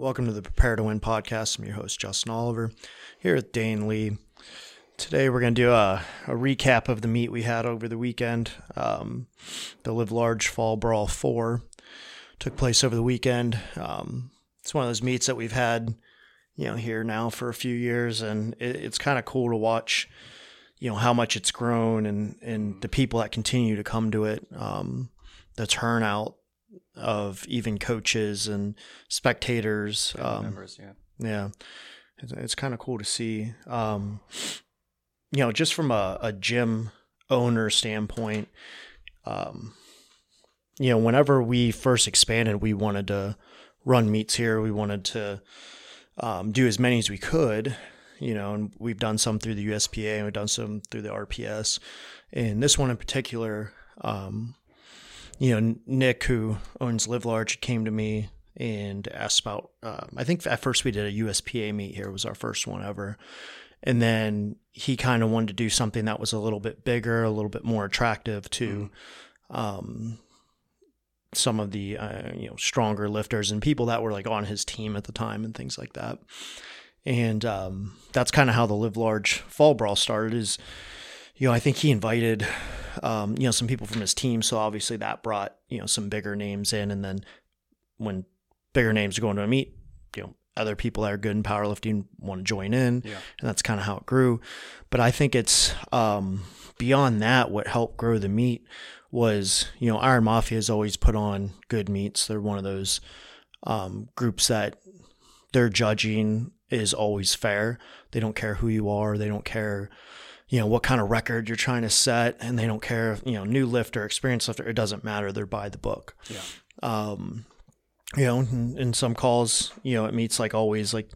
Welcome to the Prepare to Win podcast. I'm your host, Justin Oliver, here with Dane Lee. Today, we're going to do a, a, recap of the meet we had over the weekend. Um, the Live Large Fall Brawl 4 took place over the weekend. Um, it's one of those meets that we've had, you know, here now for a few years, and it, it's kind of cool to watch, you know, how much it's grown and, and the people that continue to come to it. Um, the turnout of even coaches and spectators. Um, members, yeah. Yeah. It's, it's kind of cool to see. Um, you know, just from a, a gym owner standpoint, um, you know, whenever we first expanded, we wanted to run meets here. We wanted to um, do as many as we could, you know, and we've done some through the USPA and we've done some through the RPS. And this one in particular, um, you know, Nick, who owns Live Large, came to me and asked about. Uh, I think at first we did a USPA meet here; it was our first one ever, and then he kind of wanted to do something that was a little bit bigger, a little bit more attractive to mm-hmm. um, some of the uh, you know stronger lifters and people that were like on his team at the time and things like that. And um, that's kind of how the Live Large Fall Brawl started. Is you know, I think he invited, um, you know, some people from his team. So obviously that brought, you know, some bigger names in. And then when bigger names are going to a meet, you know, other people that are good in powerlifting want to join in. Yeah. And that's kind of how it grew. But I think it's um, beyond that, what helped grow the meet was, you know, Iron Mafia has always put on good meets. They're one of those um, groups that their judging is always fair. They don't care who you are. They don't care you know what kind of record you're trying to set and they don't care if you know new lifter experienced lifter it doesn't matter they're by the book. Yeah. Um you know in, in, some calls you know it meets like always like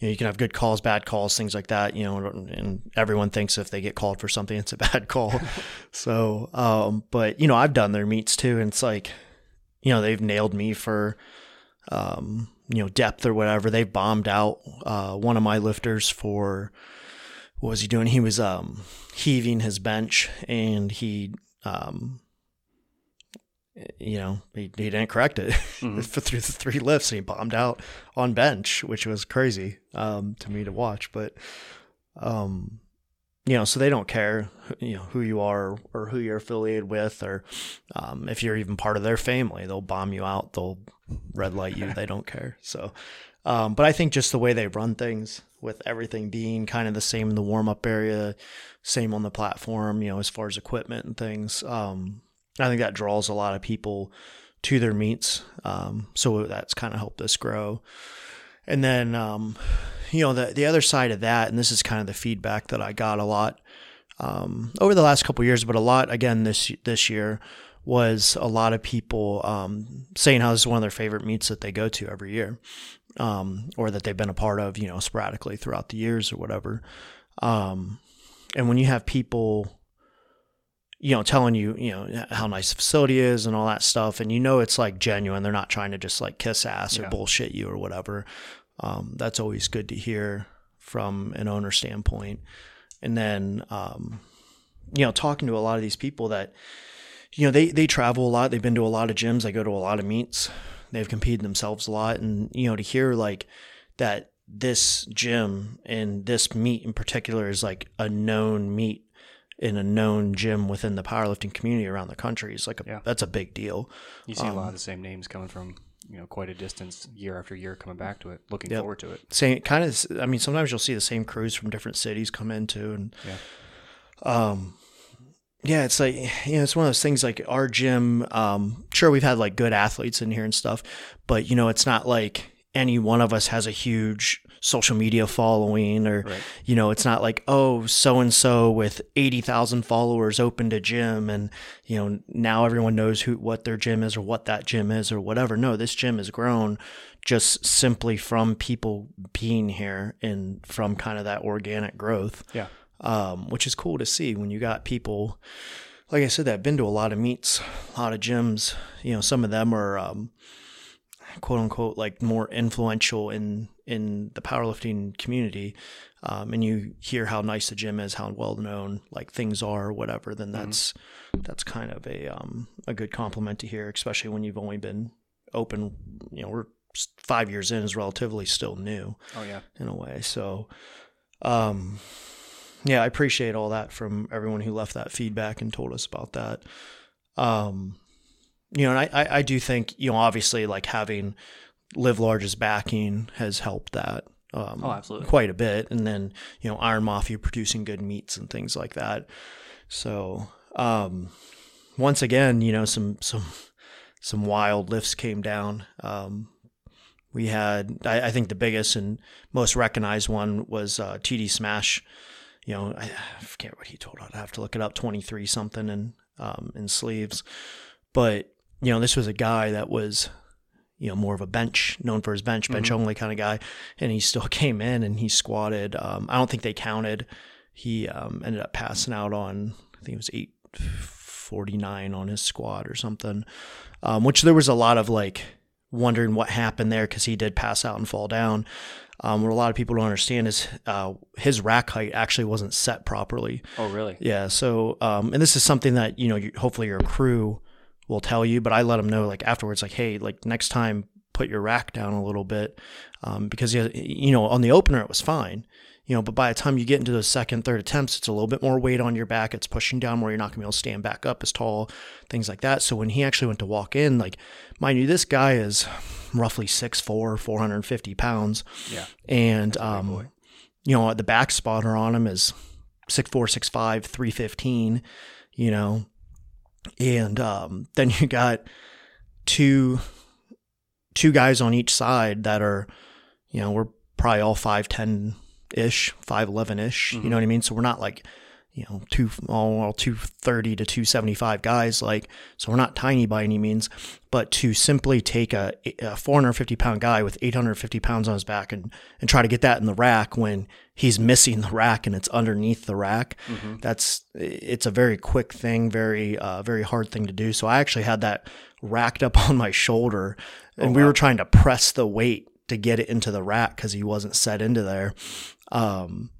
you know you can have good calls bad calls things like that you know and everyone thinks if they get called for something it's a bad call. So um but you know i've done their meets too and it's like you know they've nailed me for um you know depth or whatever. They've bombed out uh one of my lifters for what was he doing? He was um, heaving his bench and he, um, you know, he, he didn't correct it mm-hmm. through the three lifts and he bombed out on bench, which was crazy um, to me to watch. But, um, you know, so they don't care, you know, who you are or who you're affiliated with, or um, if you're even part of their family, they'll bomb you out, they'll red light you, they don't care. So, um, but I think just the way they run things, with everything being kind of the same in the warm up area, same on the platform, you know, as far as equipment and things. Um, I think that draws a lot of people to their meets. Um, so that's kind of helped us grow. And then, um, you know, the, the other side of that, and this is kind of the feedback that I got a lot um, over the last couple years, but a lot again this this year was a lot of people um, saying how this is one of their favorite meets that they go to every year um, or that they've been a part of, you know, sporadically throughout the years or whatever. Um, and when you have people, you know, telling you, you know, how nice the facility is and all that stuff, and you know it's like genuine, they're not trying to just like kiss ass or yeah. bullshit you or whatever. Um, that's always good to hear from an owner standpoint. And then, um, you know, talking to a lot of these people that, you know, they, they travel a lot. They've been to a lot of gyms. They go to a lot of meets. They've competed themselves a lot, and you know to hear like that this gym and this meet in particular is like a known meet in a known gym within the powerlifting community around the country is like a, yeah. that's a big deal. You see um, a lot of the same names coming from you know quite a distance year after year coming back to it, looking yep. forward to it. Same kind of. I mean, sometimes you'll see the same crews from different cities come into and yeah. Um, yeah, it's like you know, it's one of those things like our gym. Um, sure, we've had like good athletes in here and stuff, but you know, it's not like any one of us has a huge social media following or right. you know it's not like oh so and so with 80,000 followers opened a gym and you know now everyone knows who what their gym is or what that gym is or whatever no this gym has grown just simply from people being here and from kind of that organic growth yeah um, which is cool to see when you got people, like I said, that have been to a lot of meets, a lot of gyms. You know, some of them are um, quote unquote like more influential in in the powerlifting community. Um, and you hear how nice the gym is, how well known like things are, or whatever. Then mm-hmm. that's mm-hmm. that's kind of a um, a good compliment to hear, especially when you've only been open. You know, we're five years in is relatively still new Oh yeah. in a way. So, um, yeah, I appreciate all that from everyone who left that feedback and told us about that. Um, you know, and I, I, I do think, you know, obviously like having Live Large's backing has helped that. Um, Oh, absolutely. Quite a bit. And then, you know, Iron Mafia producing good meets and things like that. So, um, once again, you know, some, some, some wild lifts came down. Um, we had, I, I think the biggest and most recognized one was uh, TD Smash. You know, I, I forget what he told. I'd have to look it up. Twenty three something in um, in sleeves, but you know, this was a guy that was, you know, more of a bench, known for his bench, bench only kind of guy, and he still came in and he squatted. Um, I don't think they counted. He um, ended up passing out on, I think it was eight forty nine on his squat or something, um, which there was a lot of like wondering what happened there because he did pass out and fall down. Um, what a lot of people don't understand is uh, his rack height actually wasn't set properly. Oh really? Yeah. So, um, and this is something that you know, you, hopefully your crew will tell you. But I let them know like afterwards, like, hey, like next time, put your rack down a little bit, um, because you you know on the opener it was fine, you know, but by the time you get into the second, third attempts, it's a little bit more weight on your back. It's pushing down where you're not gonna be able to stand back up as tall, things like that. So when he actually went to walk in, like, mind you, this guy is roughly 6'4", 450 pounds. Yeah. And um, you know, the back spotter on him is 6'4", 6'5", 315, you know. And um, then you got two two guys on each side that are, you know, we're probably all 5'10 ish, 5'11 ish, you know what I mean? So we're not like, you know, two all, all 230 to 275 guys like so we're not tiny by any means, but to simply take a, a 450 pound guy with 850 pounds on his back and and try to get that in the rack when he's missing the rack and it's underneath the rack, that's it's a very quick thing, very uh, very hard thing to do. So I actually had that racked up on my shoulder, and we were trying to press the weight to get it into the rack because he wasn't set into there. Um,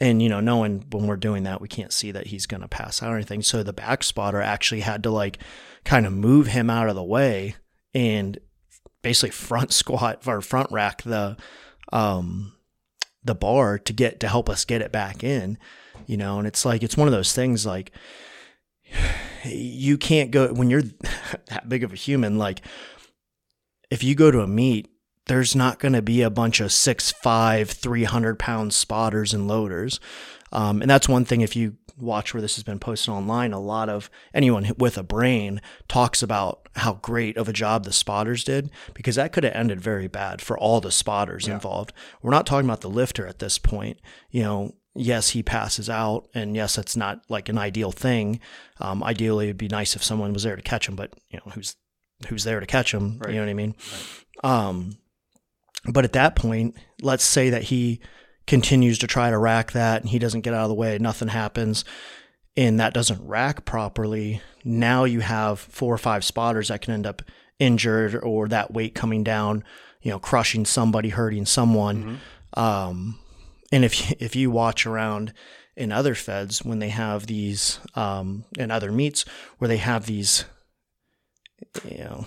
and you know, knowing when we're doing that, we can't see that he's going to pass out or anything. So the back spotter actually had to like kind of move him out of the way and basically front squat or front rack the um the bar to get to help us get it back in you know and it's like it's one of those things like you can't go when you're that big of a human like if you go to a meet there's not going to be a bunch of six five, three hundred pound spotters and loaders. Um, and that's one thing if you watch where this has been posted online, a lot of anyone with a brain talks about how great of a job the spotters did because that could have ended very bad for all the spotters involved. We're not talking about the lifter at this point. You know, yes, he passes out, and yes, that's not like an ideal thing. Um, ideally, it'd be nice if someone was there to catch him, but you know, who's who's there to catch him? You know what I mean? Um, but at that point, let's say that he continues to try to rack that and he doesn't get out of the way, nothing happens, and that doesn't rack properly. Now you have four or five spotters that can end up injured or that weight coming down, you know, crushing somebody, hurting someone. Um, and if if you watch around in other feds when they have these um, in other meets where they have these, you know,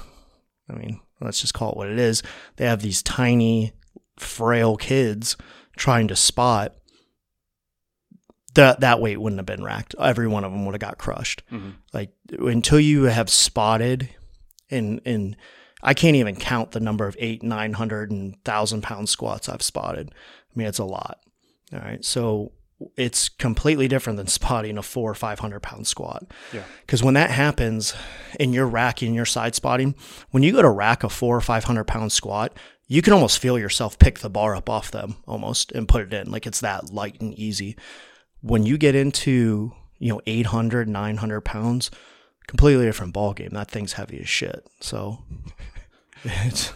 I mean, let's just call it what it is. They have these tiny, frail kids trying to spot. That that weight wouldn't have been racked. Every one of them would have got crushed. Mm-hmm. Like until you have spotted, and and I can't even count the number of eight, nine hundred, and thousand pound squats I've spotted. I mean, it's a lot. All right, so it's completely different than spotting a four or five hundred pound squat. Yeah. Because when that happens and you're racking, you're side spotting, when you go to rack a four or 500 pound squat, you can almost feel yourself pick the bar up off them almost and put it in. Like it's that light and easy. When you get into, you know, 800, 900 pounds, completely different ball game. That thing's heavy as shit. So it's,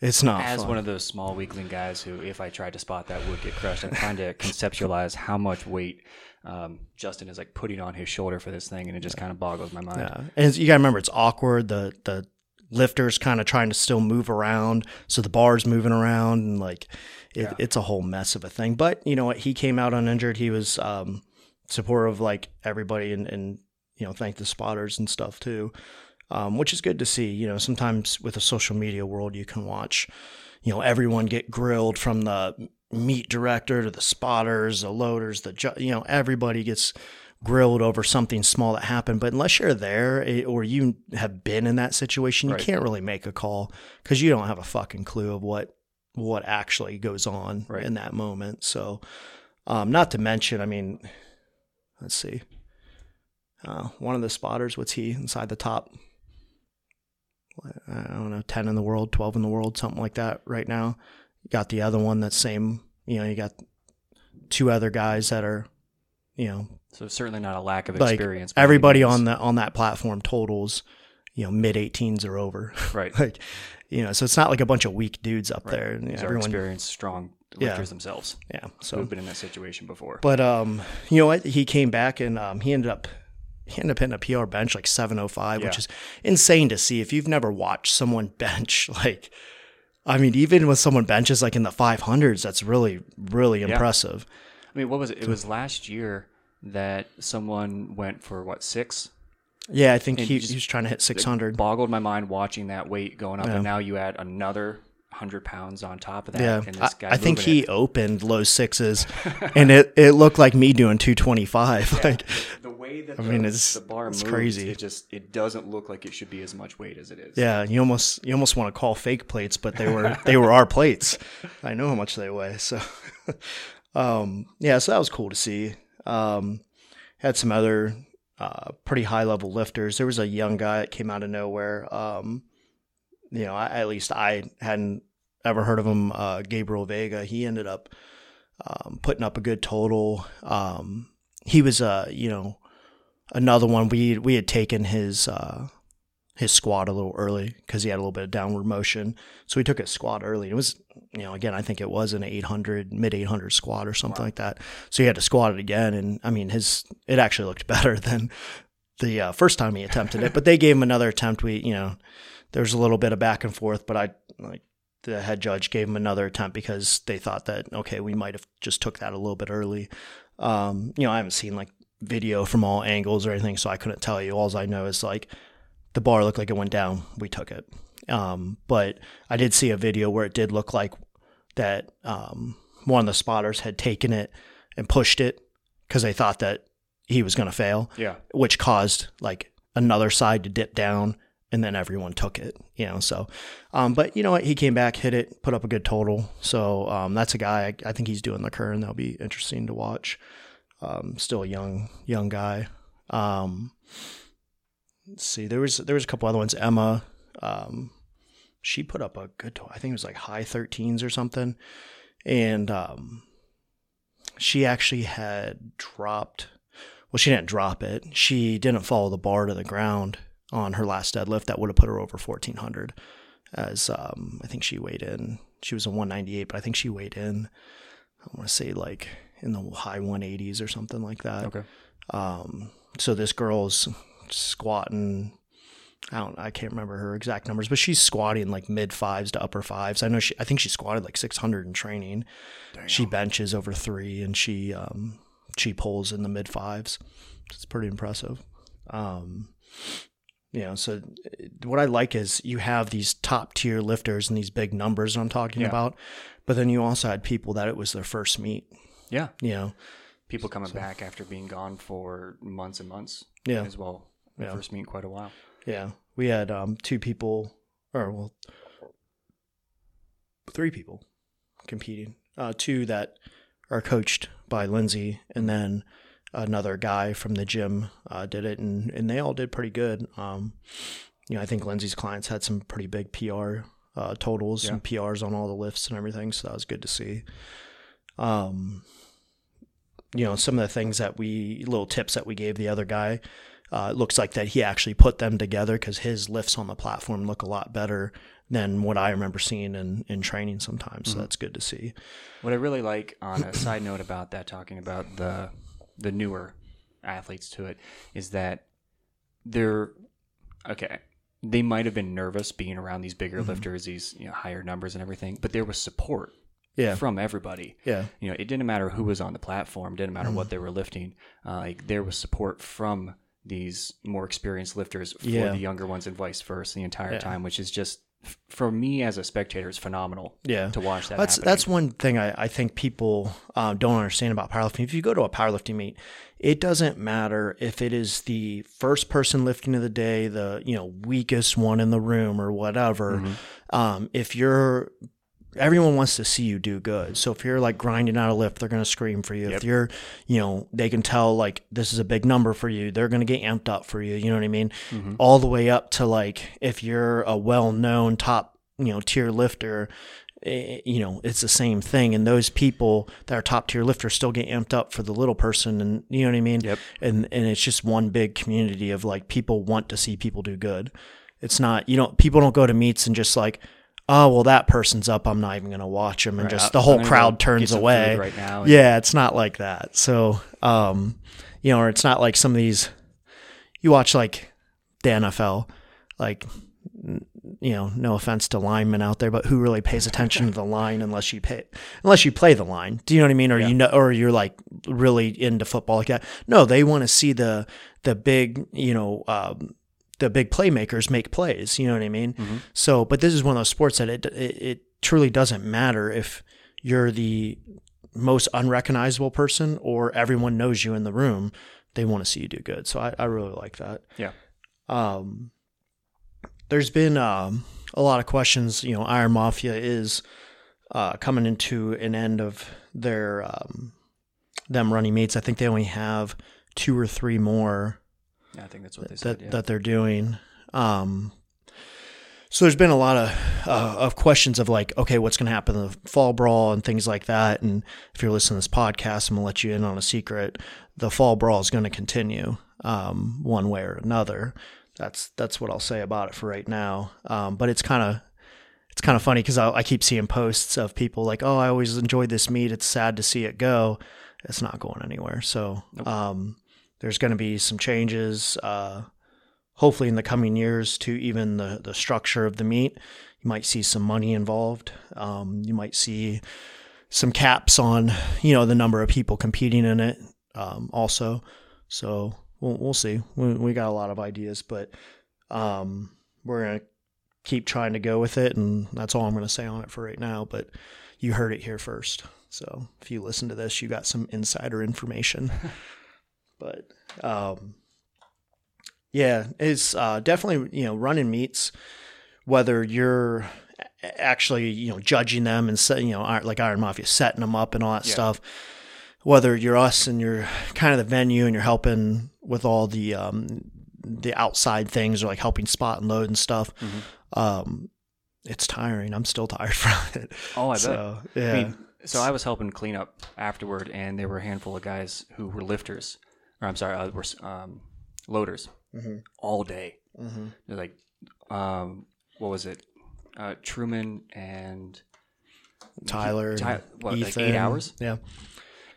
it's not As fun. one of those small weakling guys who, if I tried to spot that, would get crushed. I'm trying to conceptualize how much weight um, Justin is like putting on his shoulder for this thing, and it just kind of boggles my mind. Yeah, and you gotta remember it's awkward. The the lifter's kind of trying to still move around, so the bar's moving around, and like it, it's a whole mess of a thing. But you know what? He came out uninjured. He was um, supportive of like everybody, and and you know thank the spotters and stuff too. Um, which is good to see. You know, sometimes with the social media world, you can watch, you know, everyone get grilled from the meet director to the spotters, the loaders, the ju- you know, everybody gets grilled over something small that happened. But unless you're there eh, or you have been in that situation, you Right. can't really make a call because you don't have a fucking clue of what what actually goes on Right. in that moment. So, um, not to mention, I mean, let's see, uh, one of the spotters, what's he inside the top? I don't know, ten in the world, twelve in the world, something like that. Right now, you got the other one that's same. You know, you got two other guys that are, you know, So certainly not a lack of like experience. everybody on the on that platform totals, you know, mid 18s or over. right. like, you know, so it's not like a bunch of weak dudes up Right. there. These are everyone, experienced, strong Yeah. lifters themselves yeah. So, have been in that situation before. but um, you know what? He came back and um, he ended up ended up hitting a PR bench like 705, which is insane to see. If you've never watched someone bench, like, I mean, even with someone benches like in the 500s, that's really really impressive. I mean, what was it? It was last year that someone went for what six? Yeah, I think he, he was trying to hit 600. Boggled my mind watching that weight going up, Yeah. and now you add another hundred pounds on top of that. Yeah, and I, this guy I think he it. opened low sixes, and it, it looked like me doing 225. Like, the way that I the, mean, it's- the bar it's moves, crazy. It just it doesn't look like it should be as much weight as it is. yeah, you almost you almost want to call fake plates, but they were they were our plates. I know how much they weigh, so um, yeah, so that was cool to see. Um, had some other uh, pretty high level lifters. There was a young guy that came out of nowhere. Um, you know, I, at least I hadn't ever heard of him. Uh, Gabriel Vega. He ended up um, putting up a good total. Um, he was, uh, you know, another one. We we had taken his uh, his squat a little early because he had a little bit of downward motion, so we took his squat early. It was, you know, again, I think it was an 800 mid 800 squat or something like that. So he had to squat it again, and I mean, his it actually looked better than the uh, first time he attempted it. But they gave him another attempt. We, you know, there was a little bit of back and forth, but I like the head judge gave him another attempt because they thought that okay, we might have just took that a little bit early. Um, you know, I haven't seen like video from all angles or anything, so I couldn't tell you. All I know is like the bar looked like it went down. We took it. Um, but I did see a video where it did look like that um, one of the spotters had taken it and pushed it because they thought that he was going to fail yeah. which caused like another side to dip down and then everyone took it you know so um but you know what he came back hit it put up a good total so um that's a guy i, I think he's doing the current that'll be interesting to watch um still a young young guy um let's see there was there was a couple other ones emma um she put up a good i think it was like high 13s or something and um she actually had dropped well, she didn't drop it. She didn't follow the bar to the ground on her last deadlift. That would have put her over 1400. As um, I think she weighed in, she was a 198, but I think she weighed in, I want to say like in the high 180s or something like that. Okay. Um, so this girl's squatting. I don't. I can't remember her exact numbers, but she's squatting like mid fives to upper fives. I know she. I think she squatted like 600 in training. She benches over three, and she um, she pulls in the mid fives. It's pretty impressive. Um, you know, so uh, what I like is you have these top tier lifters and these big numbers I'm talking Yeah. about, but then you also had people that it was their first meet. Yeah. You know, People coming back after being gone for months and months Yeah. as well. Yeah. First meet in quite a while. Yeah, we had um, two people, or well, three people competing. Uh, two that are coached by Lindsay, and then another guy from the gym uh, did it, and, and they all did pretty good. Um, you know, I think Lindsay's clients had some pretty big PR uh, totals and PRs on all the lifts and everything, so that was good to see. Um, you know, some of the things that we, little tips that we gave the other guy, uh, it looks like that he actually put them together because his lifts on the platform look a lot better than what I remember seeing in, in training sometimes. So that's good to see. What I really like on a side note about that, talking about the the newer athletes to it, is that they're okay. They might have been nervous being around these bigger lifters, these you know, higher numbers and everything, but there was support Yeah. from everybody. Yeah. You know, it didn't matter who was on the platform, didn't matter what they were lifting. Uh, like there was support from these more experienced lifters for Yeah. the younger ones and vice versa the entire Yeah. time, which is just for me as a spectator is phenomenal Yeah. to watch that. That's happening. that's one thing I, I think people uh, don't understand about powerlifting. If you go to a powerlifting meet, it doesn't matter if it is the first person lifting of the day, the you know weakest one in the room or whatever. Mm-hmm. Um, if you're everyone wants to see you do good. So if you're like grinding out a lift, they're going to scream for you. Yep. If you're, you know, they can tell like this is a big number for you. They're going to get amped up for you. You know what I mean? Mm-hmm. All the way up to like if you're a well-known top, you know, tier lifter, eh, you know, it's the same thing. And those people that are top tier lifters still get amped up for the little person, and you know what I mean? Yep. And and it's just one big community of like people want to see people do good. It's not you know people don't go to meets and just like. Oh well, that person's up. I'm not even going to watch them, and Right, just the whole crowd turns away. right now. Yeah, it's not like that. So, um, you know, or it's not like some of these. You watch like the NFL, like you know, no offense to linemen out there, but who really pays attention to the line unless you pay, unless you play the line? Do you know what I mean? Or you know, or you're like really into football like that? No, they want to see the the big, you know. Um, the big playmakers make plays, you know what I mean? So, but this is one of those sports that it, it it truly doesn't matter if you're the most unrecognizable person or everyone knows you in the room. They want to see you do good. So I, I really like that. Yeah. Um, there's been um, a lot of questions. You know, Iron Mafia is uh, coming into an end of their um, them running meets. I think they only have two or three more Yeah, I think that's what they that said. Yeah. that they're doing. Um, so there's been a lot of uh, of questions of like, okay, what's going to happen in the fall brawl and things like that. And if you're listening to this podcast, I'm gonna let you in on a secret. The fall brawl is going to continue um, one way or another. That's that's what I'll say about it for right now. Um, but it's kind of it's kind of funny because I, I keep seeing posts of people like, "Oh, I always enjoyed this meet. It's sad to see it go. It's not going anywhere." So um, there's going to be some changes. Uh, hopefully, in the coming years, to even the the structure of the meet. You might see some money involved. Um, you might see some caps on you know the number of people competing in it. Um, also, so we'll we'll see. We, we got a lot of ideas, but um, we're gonna keep trying to go with it, and that's all I'm going to say on it for right now. But you heard it here first, so if you listen to this, you got some insider information. but um, yeah, it's uh, definitely you know running meets, whether you're actually you know judging them and set, you know like Iron Mafia setting them up and all that Yeah. stuff. Whether you're us and you're kind of the venue and you're helping with all the um, the outside things or like helping spot and load and stuff, um, it's tiring. I'm still tired from it. Oh, I bet. Yeah, I mean, so I was helping clean up afterward, and there were a handful of guys who were lifters, or I'm sorry, uh, were um, loaders Mhm. all day. hmm They're like, um, what was it? Uh, Truman and Tyler, Ty- what, like eight hours? Yeah,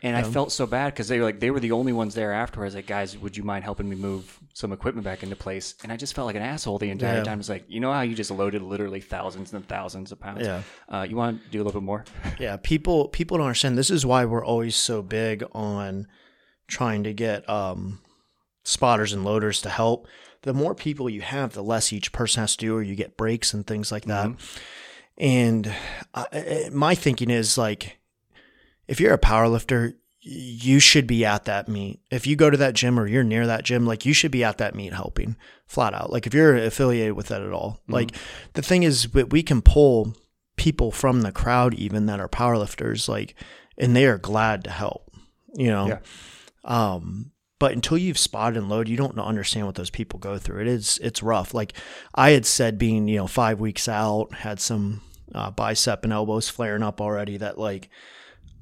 and I felt so bad because they were like they were the only ones there afterwards. Like, guys, would you mind helping me move some equipment back into place? And I just felt like an asshole the entire Yeah. time. It's like, you know how you just loaded literally thousands and thousands of pounds. Yeah. Uh, you want to do a little bit more? yeah. People people don't understand. This is why we're always so big on trying to get um, spotters and loaders to help. The more people you have, the less each person has to do, or you get breaks and things like that. And uh, uh, my thinking is like, if you're a power lifter, you should be at that meet. If you go to that gym or you're near that gym, like you should be at that meet helping flat out. Like if you're affiliated with that at all, like the thing is, we we can pull people from the crowd even that are power lifters, like, and they are glad to help, you know? Yeah. Um, but until you've spotted and loaded, you don't understand what those people go through. It is, it's rough. Like I had said, being, you know, five weeks out, had some uh, bicep and elbows flaring up already that like,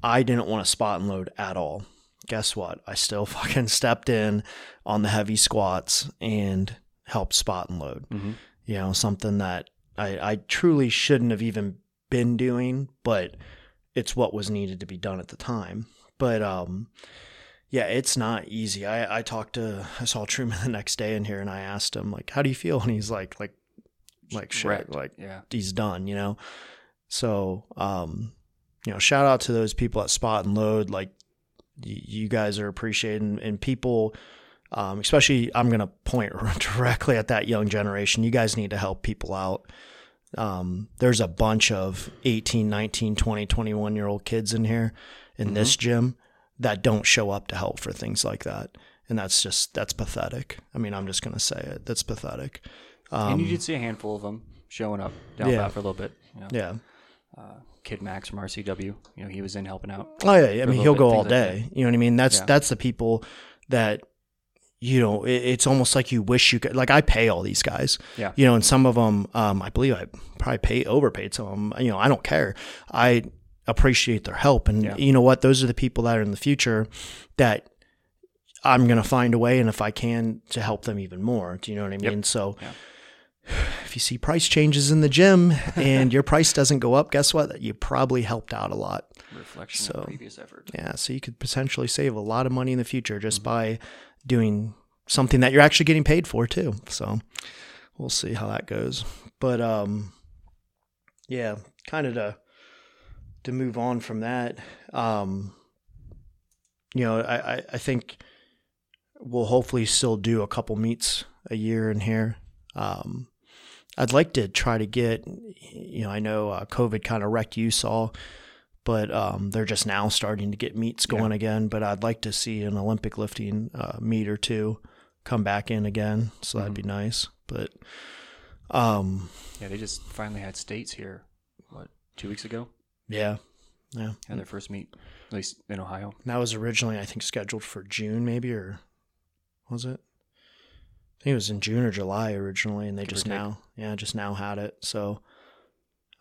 I didn't want to spot and load at all. Guess what? I still fucking stepped in on the heavy squats and helped spot and load. Mhm. You know, something that I, I truly shouldn't have even been doing, but it's what was needed to be done at the time. But um, yeah, it's not easy. I, I talked to I saw Truman the next day in here and I asked him like, how do you feel? And he's like, like, like shit, Wrecked. like Yeah. he's done, you know? So, um, you know, shout out to those people at Spot and Load. Like, y- you guys are appreciated, and, and people Um, especially, I'm going to point directly at that young generation. You guys need to help people out. Um, there's a bunch of 18, 19, 20, 21 year old kids in here in this gym that don't show up to help for things like that. And that's just, that's pathetic. I mean, I'm just going to say it. That's pathetic. and you did see a handful of them showing up down Um, yeah. for a little bit. You know, Yeah. Kid Max from RCW, you know, he was in helping out. Oh yeah, I mean he'll bit, go all like day. You know what I mean? That's Yeah. that's the people that you know. It, it's almost like you wish you could. Like I pay all these guys. Yeah. You know, and some of them, um, I believe I probably pay overpaid some of them. You know, I don't care. I appreciate their help, and Yeah. you know what? Those are the people that are in the future that I'm gonna find a way, and if I can, to help them even more. Do you know what I mean? So. Yeah. If you see price changes in the gym and your price doesn't go up, guess what? You probably helped out a lot. Reflection So, of previous effort. Yeah, so you could potentially save a lot of money in the future just by doing something that you're actually getting paid for too. So we'll see how that goes. But um yeah, kind of to to move on from that. Um you know, I, I, I think we'll hopefully still do a couple meets a year in here. Um I'd like to try to get, you know, I know uh, COVID kind of wrecked Utah, but um, they're just now starting to get meets going again. But I'd like to see an Olympic lifting uh, meet or two come back in again, so that'd be nice. But um, Yeah, they just finally had states here, what, two weeks ago? Yeah, yeah, Had their first meet, at least in Ohio. that was originally I think scheduled for June, maybe or was it? I think it was in June or July originally, and they Give just now, yeah, just now had it. So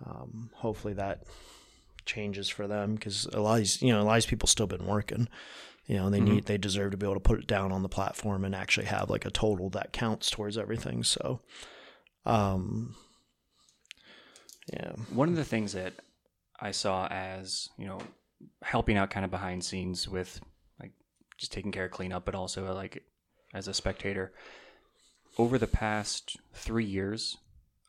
um, hopefully that changes for them because a lot of these, you know, a lot of these people still been working. You know, they Mhm. need they deserve to be able to put it down on the platform and actually have like a total that counts towards everything. So, um, yeah, One of the things that I saw as, you know, helping out kind of behind scenes with like just taking care of cleanup, but also like as a spectator, over the past three years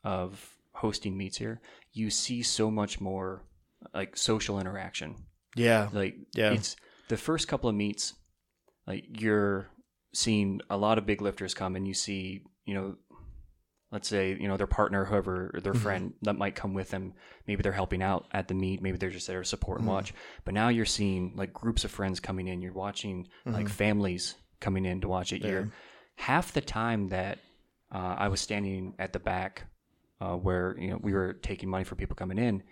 of hosting meets here, you see so much more like social interaction. yeah, Like Yeah. it's the first couple of meets, like you're seeing a lot of big lifters come and you see, you know, let's say, you know, their partner, whoever, or their Mhm. friend that might come with them. Maybe they're helping out at the meet, maybe they're just there to support and Mhm. watch. But now you're seeing like groups of friends coming in, you're watching like Mhm. families coming in to watch it. Yeah. You're half the time that uh, I was standing at the back uh, where you know we were taking money for people coming in,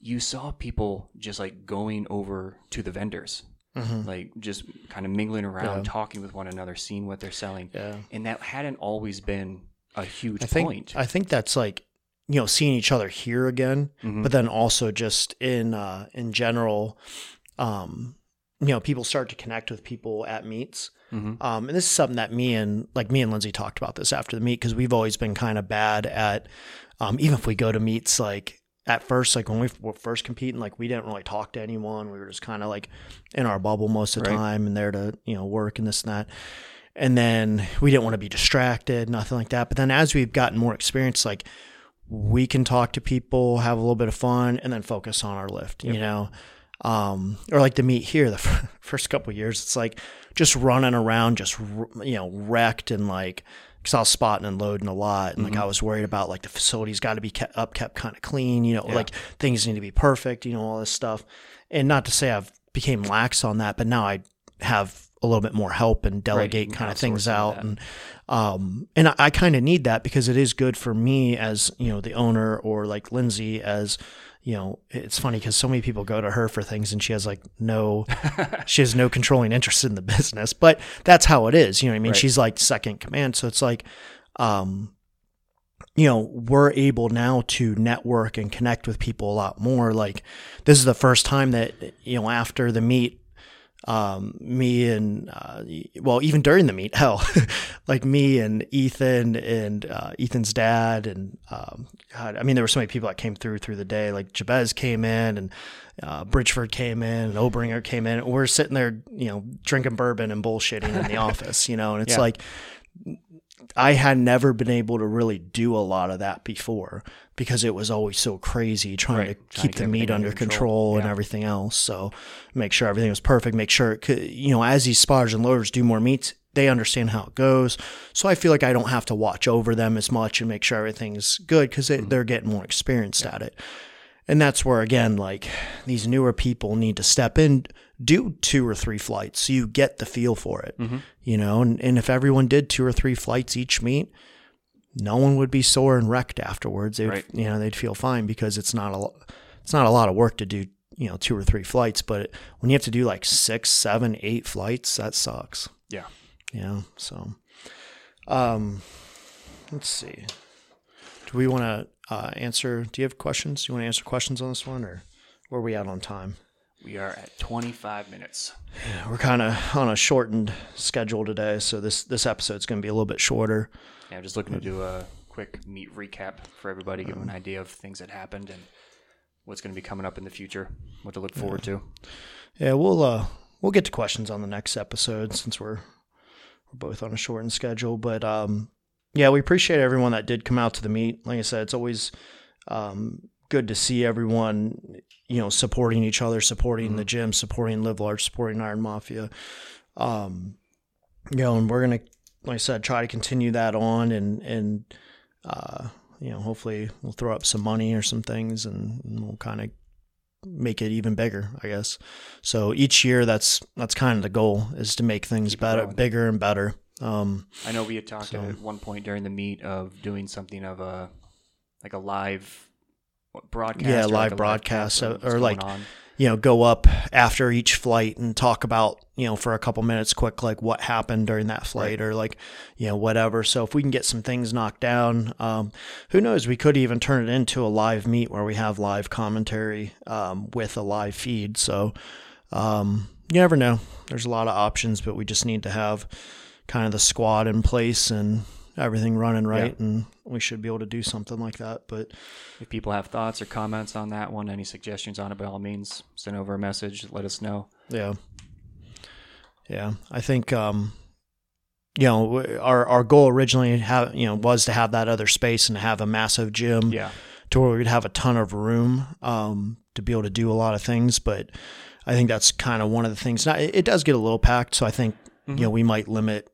you saw people just like going over to the vendors, hmm like just kind of mingling around, Yeah. talking with one another, seeing what they're selling, yeah. and that hadn't always been a huge I think point. I think that's like you know seeing each other here again, Mhm. but then also just in uh, in general, um, you know, people start to connect with people at meets. Mhm. Um, and this is something that me and like me and Lindsay talked about this after the meet because we've always been kind of bad at, um, even if we go to meets like at first, like when we were first competing, like we didn't really talk to anyone. We were just kind of like in our bubble most of the Right. time and there to you know work and this and that. And then we didn't want to be distracted, nothing like that. But then as we've gotten more experience, like we can talk to people, have a little bit of fun, and then focus on our lift, you know? Um, or like the meet here, the first couple of years, it's like just running around, just, r- you know, wrecked and like, cause I was spotting and loading a lot. And like, I was worried about like the facility's got to be kept up, kept kind of clean, you know, Yeah. like things need to be perfect, you know, all this stuff. And not to say I've became lax on that, but now I have a little bit more help and delegate can kind of things out that. and um and I, I kind of need that because it is good for me as you know the owner or like Lindsay as you know it's funny because so many people go to her for things and she has like no she has no controlling interest in the business but that's how it is you know what I mean Right. she's like second command so it's like um you know we're able now to network and connect with people a lot more like this is the first time that you know after the meet um, me and uh, well, even during the meet, hell, like me and Ethan and uh, Ethan's dad and um, God, I mean, there were so many people that came through through the day. Like Jabez came in and uh, Bridgeford came in and Obringer came in. We're sitting there, you know, drinking bourbon and bullshitting in the office, you know, and it's Yeah. like I had never been able to really do a lot of that before because it was always so crazy trying Right. to keep the meet under control, control. and Yeah. everything else. So make sure everything was perfect. Make sure it could, you know, as these spotters and loaders do more meets, they understand how it goes. So I feel like I don't have to watch over them as much and make sure everything's good because they, mm-hmm. they're getting more experienced at it. And that's where again, like these newer people need to step in, do two or three flights so you get the feel for it. You know, and, and if everyone did two or three flights each meet, no one would be sore and wrecked afterwards. They'd, Right. You know, they'd feel fine because it's not a it's not a lot of work to do. You know, two or three flights, but when you have to do like six, seven, eight flights, that sucks. Yeah. Yeah. So, um, let's see. Do we want to uh, answer? Do you have questions? Do you want to answer questions on this one, or where are we at on time? We are at 25 minutes. Yeah, we're kind of on a shortened schedule today, so this this episode's going to be a little bit shorter. Yeah, I'm just looking to do a quick meet recap for everybody, give them an idea of things that happened and what's going to be coming up in the future, what to look forward to. Yeah, we'll uh we'll get to questions on the next episode since we're we're both on a shortened schedule. But um yeah, we appreciate everyone that did come out to the meet. Like I said, it's always um good to see everyone, you know, supporting each other, supporting the gym, supporting Live Large, supporting Iron Mafia. Um you know, and we're gonna like I said, try to continue that on and and uh you know, hopefully we'll throw up some money or some things and, and we'll kind of make it even bigger, I guess. So each year, that's that's kind of the goal is to make things Keep better, growing. bigger and better. Um, I know we had talked So- at one point during the meet of doing something of a like a live what, broadcast. Yeah, or like live a broadcast, uh, or like- on. you know, go up after each flight and talk about you know for a couple minutes, quick, like what happened during that flight or like you know whatever. So if we can get some things knocked down, um, who knows? We could even turn it into a live meet where we have live commentary um, with a live feed. So um, you never know. There's a lot of options, but we just need to have kind of the squad in place and everything running right, and we should be able to do something like that. But If people have thoughts or comments on that one, any suggestions on it, by all means, send over a message. Let us know. Yeah. Yeah. I think, um, you know, our, our goal originally have, you know, was to have that other space and have a massive gym Yeah, to where we'd have a ton of room, um, to be able to do a lot of things. But I think that's kind of one of the things. Now, it, it does get a little packed. So I think, you know, we might limit,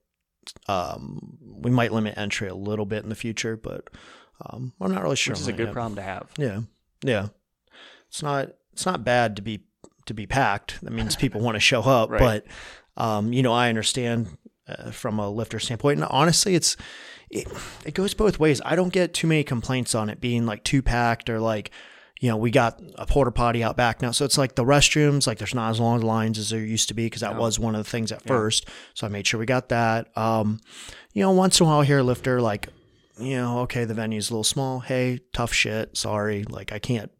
um, we might limit entry a little bit in the future, but, um, I'm not really sure. which is a good yet. problem to have. Yeah, yeah. It's not it's not bad to be to be packed. That means people want to show up. Right. But um, you know, I understand uh, from a lifter standpoint, and honestly, it's it, it goes both ways. I don't get too many complaints on it being like too packed or like. You know, we got a porta potty out back now, so it's like the restrooms, like there's not as long lines as there used to be because that was one of the things at first. So I made sure we got that. Um, you know, once in a while here, lifter like you know, okay, the venue's a little small. Hey, tough shit. Sorry. Like I can't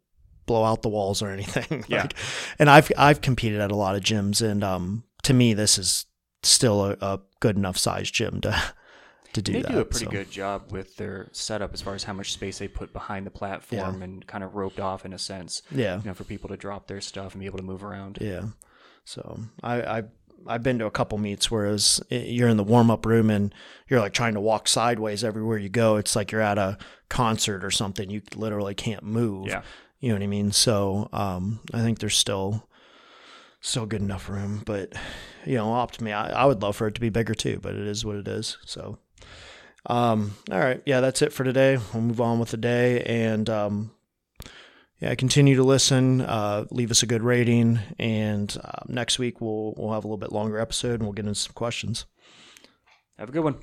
blow out the walls or anything. Yeah. and I've I've competed at a lot of gyms and um to me this is still a, a good enough size gym to to do they that. do a pretty so. good job with their setup as far as how much space they put behind the platform and kind of roped off in a sense, Yeah. you know, for people to drop their stuff and be able to move around. Yeah. So I, I I've been to a couple meets whereas you're in the warm up room and you're like trying to walk sideways everywhere you go. It's like you're at a concert or something. You literally can't move. Yeah. You know what I mean? So um, I think there's still still good enough room. But you know, up to me, I, I would love for it to be bigger too. But it is what it is. So. Um, all right. Yeah, that's it for today. We'll move on with the day and um, yeah, continue to listen. Uh, leave us a good rating, and uh, next week we'll we'll have a little bit longer episode, and we'll get into some questions. Have a good one.